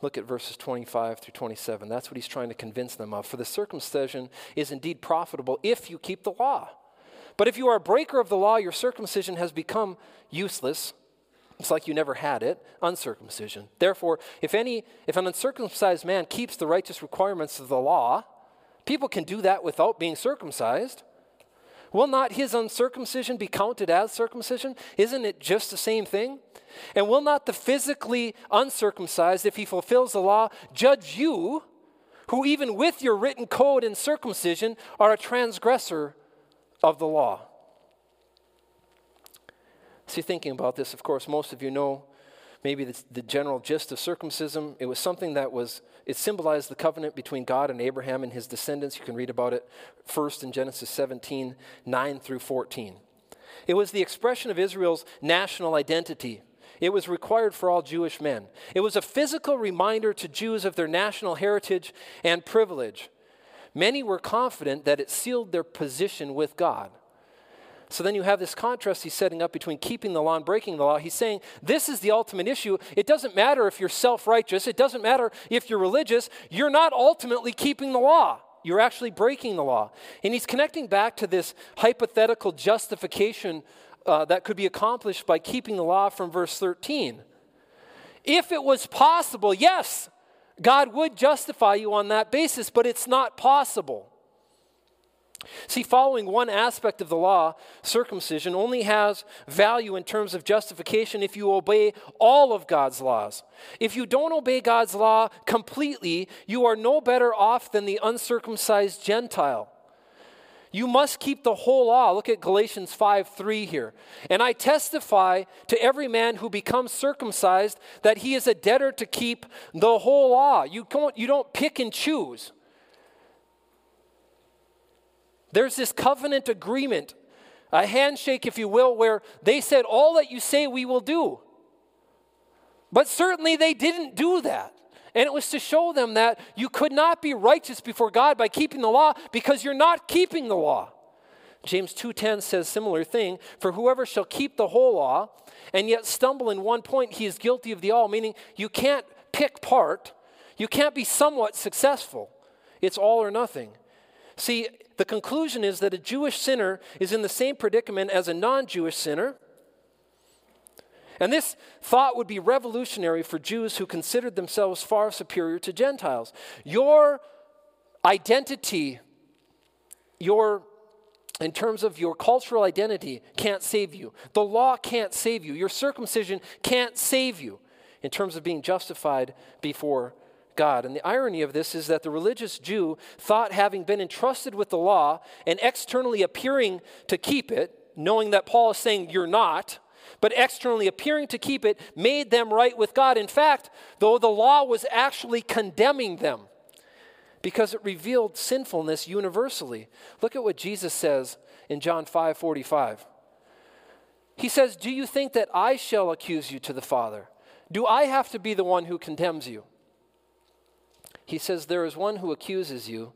Look at verses 25 through 27. That's what he's trying to convince them of. For the circumcision is indeed profitable if you keep the law. But if you are a breaker of the law, your circumcision has become useless. It's like you never had it, uncircumcision. Therefore, if any if an uncircumcised man keeps the righteous requirements of the law, people can do that without being circumcised. Will not his uncircumcision be counted as circumcision? Isn't it just the same thing? And will not the physically uncircumcised, if he fulfills the law, judge you, who even with your written code and circumcision are a transgressor of the law? See, thinking about this, of course, most of you know maybe the, the general gist of circumcision. It was something that was, it symbolized the covenant between God and Abraham and his descendants. You can read about it first in Genesis 17, 9 through 14. It was the expression of Israel's national identity. It was required for all Jewish men. It was a physical reminder to Jews of their national heritage and privilege. Many were confident that it sealed their position with God. So then you have this contrast he's setting up between keeping the law and breaking the law. He's saying this is the ultimate issue. It doesn't matter if you're self righteous, it doesn't matter if you're religious. You're not ultimately keeping the law. You're actually breaking the law. And he's connecting back to this hypothetical justification uh, that could be accomplished by keeping the law from verse 13. If it was possible, yes, God would justify you on that basis, but it's not possible. See, following one aspect of the law, circumcision, only has value in terms of justification if you obey all of God's laws. If you don't obey God's law completely, you are no better off than the uncircumcised Gentile. You must keep the whole law. Look at Galatians 5 3 here. And I testify to every man who becomes circumcised that he is a debtor to keep the whole law. You don't, you don't pick and choose. There's this covenant agreement, a handshake, if you will, where they said, All that you say we will do. But certainly they didn't do that. And it was to show them that you could not be righteous before God by keeping the law because you're not keeping the law. James 2:10 says similar thing, for whoever shall keep the whole law and yet stumble in one point, he is guilty of the all, meaning you can't pick part, you can't be somewhat successful. It's all or nothing. See, the conclusion is that a Jewish sinner is in the same predicament as a non Jewish sinner. And this thought would be revolutionary for Jews who considered themselves far superior to Gentiles. Your identity, your in terms of your cultural identity, can't save you. The law can't save you. Your circumcision can't save you in terms of being justified before God. And the irony of this is that the religious Jew thought, having been entrusted with the law and externally appearing to keep it, knowing that Paul is saying you're not, but externally appearing to keep it, made them right with God. In fact, though the law was actually condemning them because it revealed sinfulness universally. Look at what Jesus says in John 5 45. He says, Do you think that I shall accuse you to the Father? Do I have to be the one who condemns you? He says, There is one who accuses you,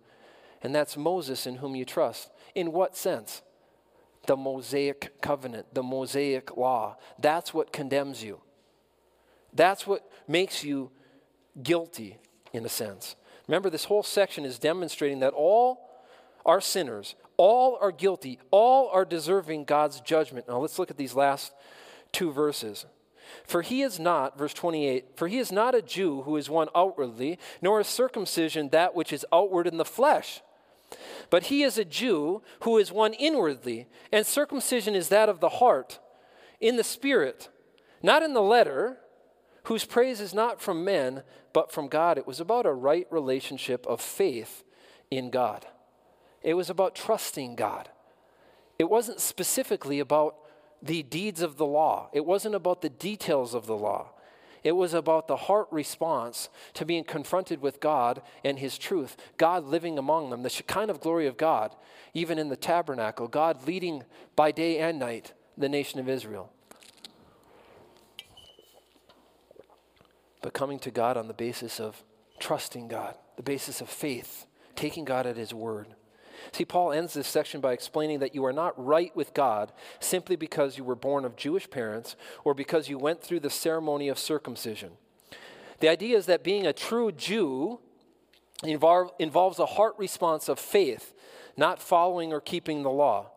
and that's Moses in whom you trust. In what sense? The Mosaic covenant, the Mosaic law. That's what condemns you. That's what makes you guilty, in a sense. Remember, this whole section is demonstrating that all are sinners, all are guilty, all are deserving God's judgment. Now, let's look at these last two verses. For he is not, verse 28, for he is not a Jew who is one outwardly, nor is circumcision that which is outward in the flesh, But he is a Jew who is one inwardly, and circumcision is that of the heart, in the spirit, not in the letter, whose praise is not from men, but from God. It was about a right relationship of faith in God. It was about trusting God. It wasn't specifically about the deeds of the law, it wasn't about the details of the law. It was about the heart response to being confronted with God and His truth, God living among them, the kind of glory of God, even in the tabernacle, God leading by day and night the nation of Israel. But coming to God on the basis of trusting God, the basis of faith, taking God at His word. See, Paul ends this section by explaining that you are not right with God simply because you were born of Jewish parents or because you went through the ceremony of circumcision. The idea is that being a true Jew involve, involves a heart response of faith, not following or keeping the law.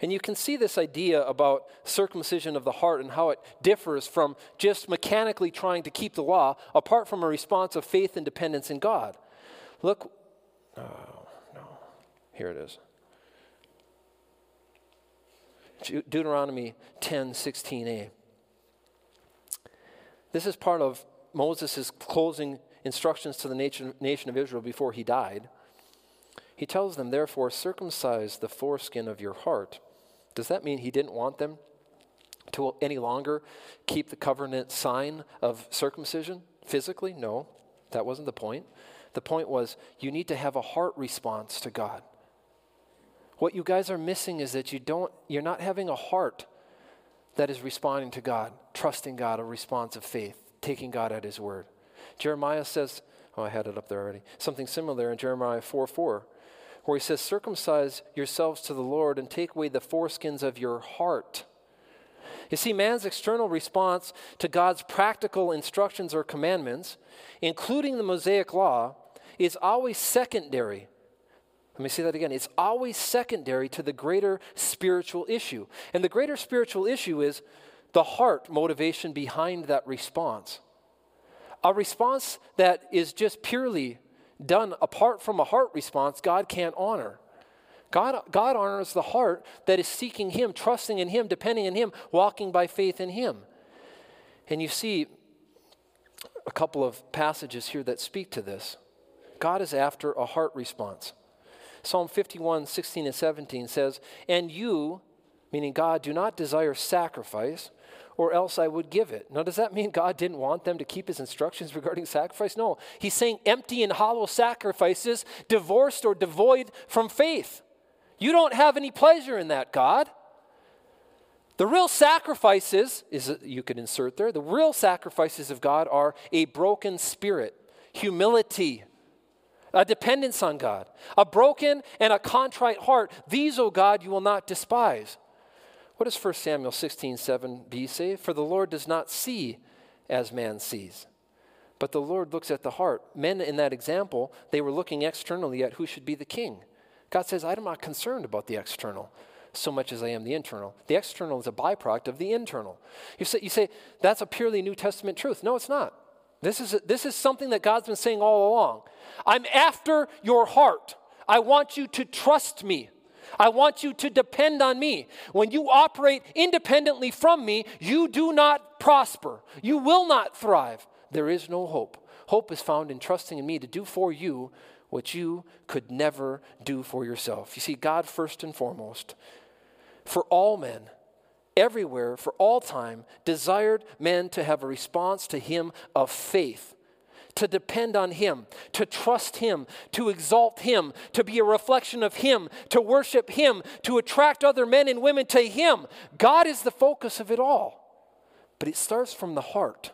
And you can see this idea about circumcision of the heart and how it differs from just mechanically trying to keep the law apart from a response of faith and dependence in God. Look, uh, here it is. Deuteronomy 10 16a. This is part of Moses' closing instructions to the nation, nation of Israel before he died. He tells them, therefore, circumcise the foreskin of your heart. Does that mean he didn't want them to any longer keep the covenant sign of circumcision physically? No, that wasn't the point. The point was you need to have a heart response to God. What you guys are missing is that you don't, you're not having a heart that is responding to God, trusting God, a response of faith, taking God at His word. Jeremiah says, oh, I had it up there already, something similar in Jeremiah 4 4, where he says, Circumcise yourselves to the Lord and take away the foreskins of your heart. You see, man's external response to God's practical instructions or commandments, including the Mosaic law, is always secondary let me say that again. It's always secondary to the greater spiritual issue. And the greater spiritual issue is the heart motivation behind that response. A response that is just purely done apart from a heart response, God can't honor. God, God honors the heart that is seeking Him, trusting in Him, depending on Him, walking by faith in Him. And you see a couple of passages here that speak to this. God is after a heart response. Psalm 51, 16 and 17 says, And you, meaning God, do not desire sacrifice, or else I would give it. Now, does that mean God didn't want them to keep his instructions regarding sacrifice? No. He's saying empty and hollow sacrifices, divorced or devoid from faith. You don't have any pleasure in that, God. The real sacrifices, is you could insert there, the real sacrifices of God are a broken spirit, humility, a dependence on God, a broken and a contrite heart. These, O God, you will not despise. What does 1 Samuel 16, 7b say? For the Lord does not see as man sees, but the Lord looks at the heart. Men in that example, they were looking externally at who should be the king. God says, I'm not concerned about the external so much as I am the internal. The external is a byproduct of the internal. You say, you say that's a purely New Testament truth. No, it's not. This is, this is something that God's been saying all along. I'm after your heart. I want you to trust me. I want you to depend on me. When you operate independently from me, you do not prosper. You will not thrive. There is no hope. Hope is found in trusting in me to do for you what you could never do for yourself. You see, God first and foremost, for all men, everywhere, for all time, desired men to have a response to him of faith, to depend on him, to trust him, to exalt him, to be a reflection of him, to worship him, to attract other men and women to him. God is the focus of it all. But it starts from the heart.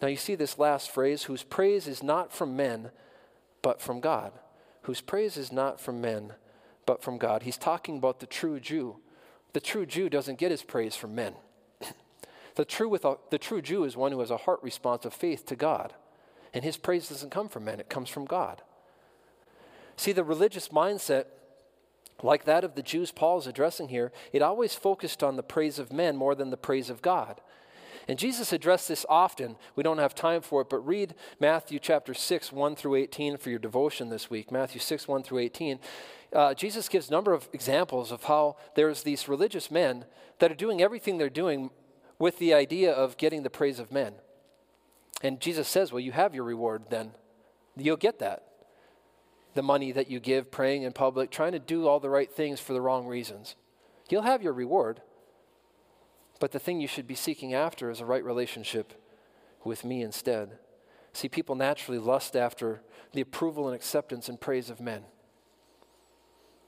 Now you see this last phrase whose praise is not from men, but from God. Whose praise is not from men, but from God. He's talking about the true Jew the true Jew doesn't get his praise from men. the, true a, the true Jew is one who has a heart response of faith to God. And his praise doesn't come from men, it comes from God. See, the religious mindset, like that of the Jews Paul is addressing here, it always focused on the praise of men more than the praise of God. And Jesus addressed this often. We don't have time for it, but read Matthew chapter 6, 1 through 18 for your devotion this week. Matthew 6, 1 through 18. Uh, Jesus gives a number of examples of how there's these religious men that are doing everything they're doing with the idea of getting the praise of men. And Jesus says, Well, you have your reward then. You'll get that. The money that you give, praying in public, trying to do all the right things for the wrong reasons. You'll have your reward. But the thing you should be seeking after is a right relationship with me instead. See, people naturally lust after the approval and acceptance and praise of men.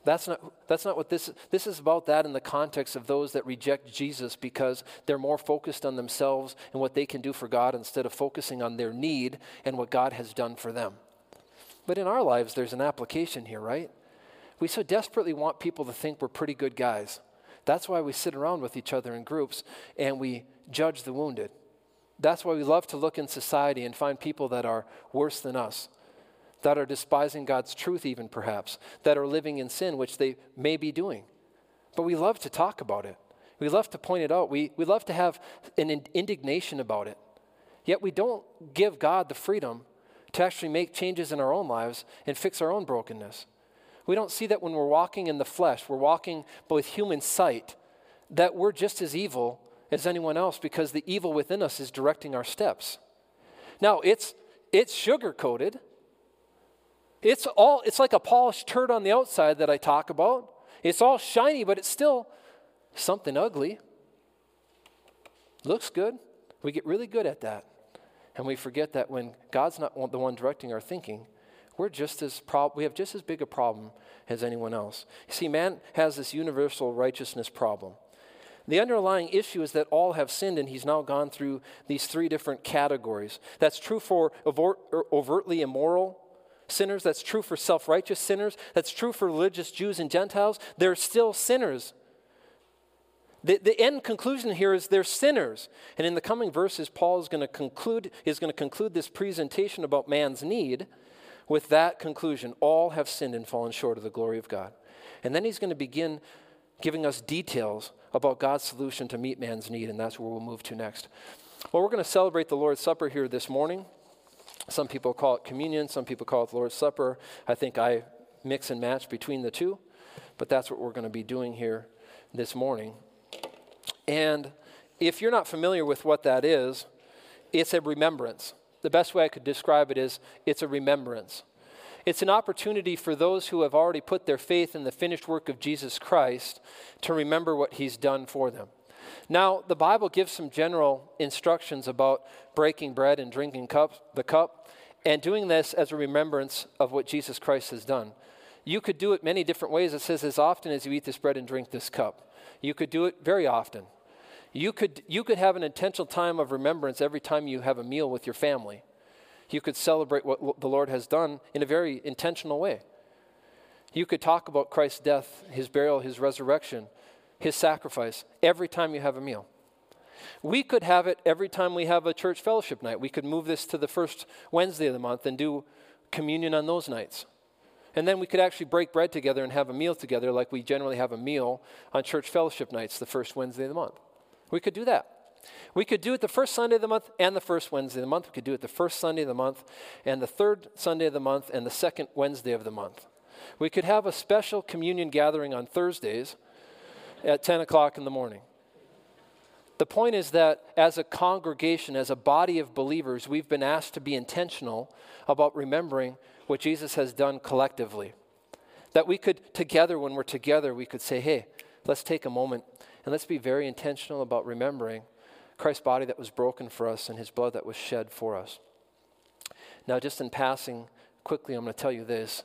That's not, that's not what this this is about that in the context of those that reject Jesus because they're more focused on themselves and what they can do for God instead of focusing on their need and what God has done for them. But in our lives there's an application here, right? We so desperately want people to think we're pretty good guys. That's why we sit around with each other in groups and we judge the wounded. That's why we love to look in society and find people that are worse than us, that are despising God's truth, even perhaps, that are living in sin, which they may be doing. But we love to talk about it. We love to point it out. We, we love to have an indignation about it. Yet we don't give God the freedom to actually make changes in our own lives and fix our own brokenness. We don't see that when we're walking in the flesh, we're walking but with human sight, that we're just as evil as anyone else because the evil within us is directing our steps. Now, it's, it's sugar coated. It's all it's like a polished turd on the outside that I talk about. It's all shiny, but it's still something ugly. Looks good. We get really good at that. And we forget that when God's not the one directing our thinking, we're just as prob- we have just as big a problem as anyone else. You see, man has this universal righteousness problem. The underlying issue is that all have sinned, and he's now gone through these three different categories. That's true for er, overtly immoral sinners, that's true for self righteous sinners, that's true for religious Jews and Gentiles. They're still sinners. The, the end conclusion here is they're sinners. And in the coming verses, Paul is going to conclude, is going to conclude this presentation about man's need with that conclusion all have sinned and fallen short of the glory of God. And then he's going to begin giving us details about God's solution to meet man's need, and that's where we'll move to next. Well, we're going to celebrate the Lord's Supper here this morning. Some people call it communion, some people call it the Lord's Supper. I think I mix and match between the two, but that's what we're going to be doing here this morning. And if you're not familiar with what that is, it's a remembrance the best way I could describe it is it's a remembrance. It's an opportunity for those who have already put their faith in the finished work of Jesus Christ to remember what he's done for them. Now, the Bible gives some general instructions about breaking bread and drinking the cup, and doing this as a remembrance of what Jesus Christ has done. You could do it many different ways. It says, as often as you eat this bread and drink this cup. You could do it very often. You could, you could have an intentional time of remembrance every time you have a meal with your family. You could celebrate what the Lord has done in a very intentional way. You could talk about Christ's death, his burial, his resurrection, his sacrifice every time you have a meal. We could have it every time we have a church fellowship night. We could move this to the first Wednesday of the month and do communion on those nights. And then we could actually break bread together and have a meal together like we generally have a meal on church fellowship nights the first Wednesday of the month. We could do that. We could do it the first Sunday of the month and the first Wednesday of the month. We could do it the first Sunday of the month and the third Sunday of the month and the second Wednesday of the month. We could have a special communion gathering on Thursdays at 10 o'clock in the morning. The point is that as a congregation, as a body of believers, we've been asked to be intentional about remembering what Jesus has done collectively. That we could, together, when we're together, we could say, hey, let's take a moment and let's be very intentional about remembering Christ's body that was broken for us and his blood that was shed for us. Now, just in passing, quickly, I'm going to tell you this.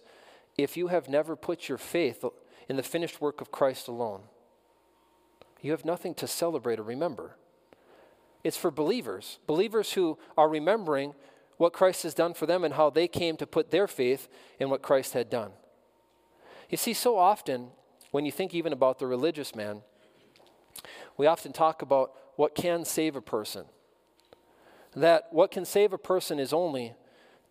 If you have never put your faith in the finished work of Christ alone, you have nothing to celebrate or remember. It's for believers, believers who are remembering what Christ has done for them and how they came to put their faith in what Christ had done. You see, so often, when you think even about the religious man, we often talk about what can save a person. That what can save a person is only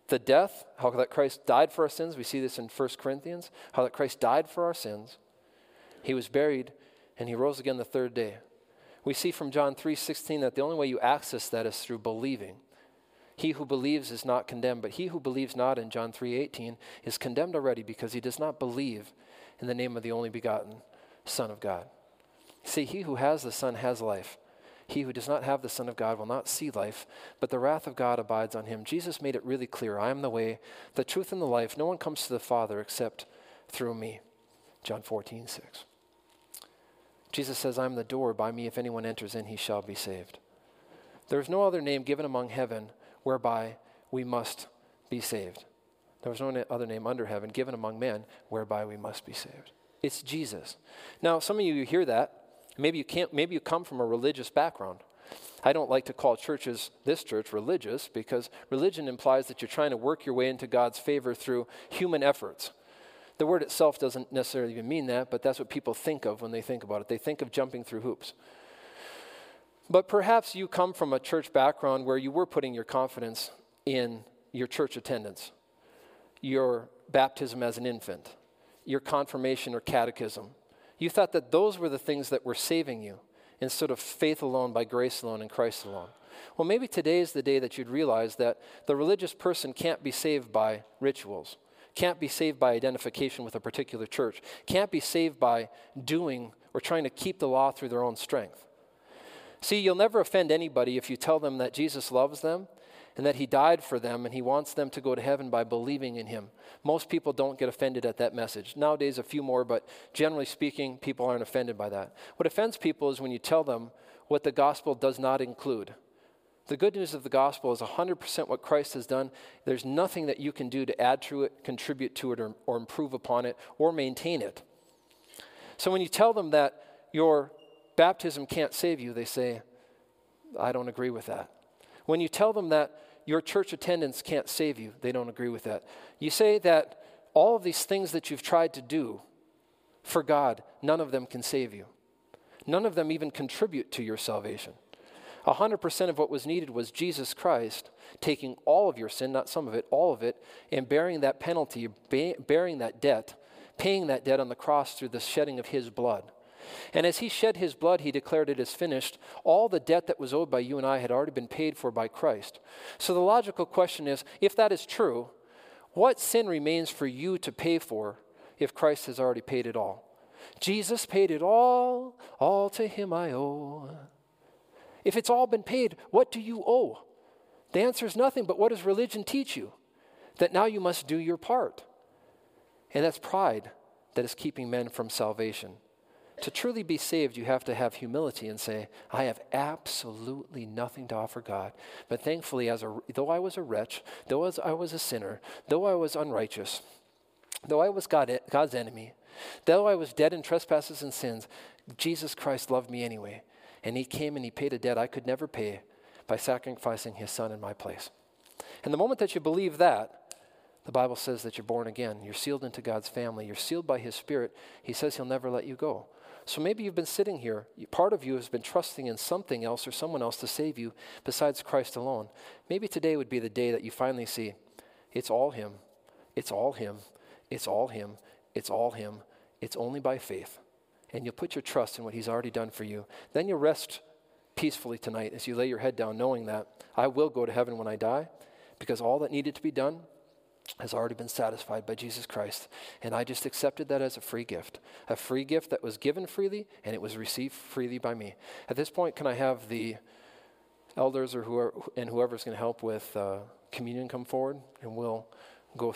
the death, how that Christ died for our sins. We see this in 1 Corinthians, how that Christ died for our sins. He was buried and he rose again the third day. We see from John 3:16 that the only way you access that is through believing. He who believes is not condemned, but he who believes not in John 3:18 is condemned already because he does not believe in the name of the only begotten Son of God. See, he who has the Son has life. He who does not have the Son of God will not see life, but the wrath of God abides on him. Jesus made it really clear I am the way, the truth, and the life. No one comes to the Father except through me. John 14, 6. Jesus says, I am the door. By me, if anyone enters in, he shall be saved. There is no other name given among heaven whereby we must be saved. There is no other name under heaven given among men whereby we must be saved. It's Jesus. Now, some of you hear that. Maybe you can't, maybe you come from a religious background. I don't like to call churches, this church, religious because religion implies that you're trying to work your way into God's favor through human efforts. The word itself doesn't necessarily even mean that, but that's what people think of when they think about it. They think of jumping through hoops. But perhaps you come from a church background where you were putting your confidence in your church attendance, your baptism as an infant, your confirmation or catechism. You thought that those were the things that were saving you instead of faith alone, by grace alone, in Christ alone. Well, maybe today is the day that you'd realize that the religious person can't be saved by rituals, can't be saved by identification with a particular church, can't be saved by doing or trying to keep the law through their own strength. See, you'll never offend anybody if you tell them that Jesus loves them and that He died for them and He wants them to go to heaven by believing in Him. Most people don't get offended at that message. Nowadays, a few more, but generally speaking, people aren't offended by that. What offends people is when you tell them what the gospel does not include. The good news of the gospel is 100% what Christ has done. There's nothing that you can do to add to it, contribute to it, or, or improve upon it, or maintain it. So when you tell them that your baptism can't save you, they say, I don't agree with that. When you tell them that your church attendance can't save you, they don't agree with that. You say that all of these things that you've tried to do for God, none of them can save you. None of them even contribute to your salvation. 100% of what was needed was Jesus Christ taking all of your sin, not some of it, all of it, and bearing that penalty, bearing that debt, paying that debt on the cross through the shedding of his blood. And as he shed his blood, he declared it is finished. All the debt that was owed by you and I had already been paid for by Christ. So the logical question is if that is true, what sin remains for you to pay for if Christ has already paid it all? Jesus paid it all, all to him I owe. If it's all been paid, what do you owe? The answer is nothing, but what does religion teach you? That now you must do your part. And that's pride that is keeping men from salvation. To truly be saved, you have to have humility and say, I have absolutely nothing to offer God. But thankfully, as a, though I was a wretch, though as I was a sinner, though I was unrighteous, though I was God, God's enemy, though I was dead in trespasses and sins, Jesus Christ loved me anyway. And he came and he paid a debt I could never pay by sacrificing his son in my place. And the moment that you believe that, the Bible says that you're born again. You're sealed into God's family. You're sealed by his spirit. He says he'll never let you go. So maybe you've been sitting here. Part of you has been trusting in something else or someone else to save you besides Christ alone. Maybe today would be the day that you finally see it's all Him. It's all Him. It's all Him. It's all Him. It's only by faith. And you'll put your trust in what He's already done for you. Then you'll rest peacefully tonight as you lay your head down, knowing that I will go to heaven when I die because all that needed to be done has already been satisfied by Jesus Christ. And I just accepted that as a free gift, a free gift that was given freely and it was received freely by me. At this point, can I have the elders or whoever, and whoever's going to help with uh, communion come forward and we'll go through.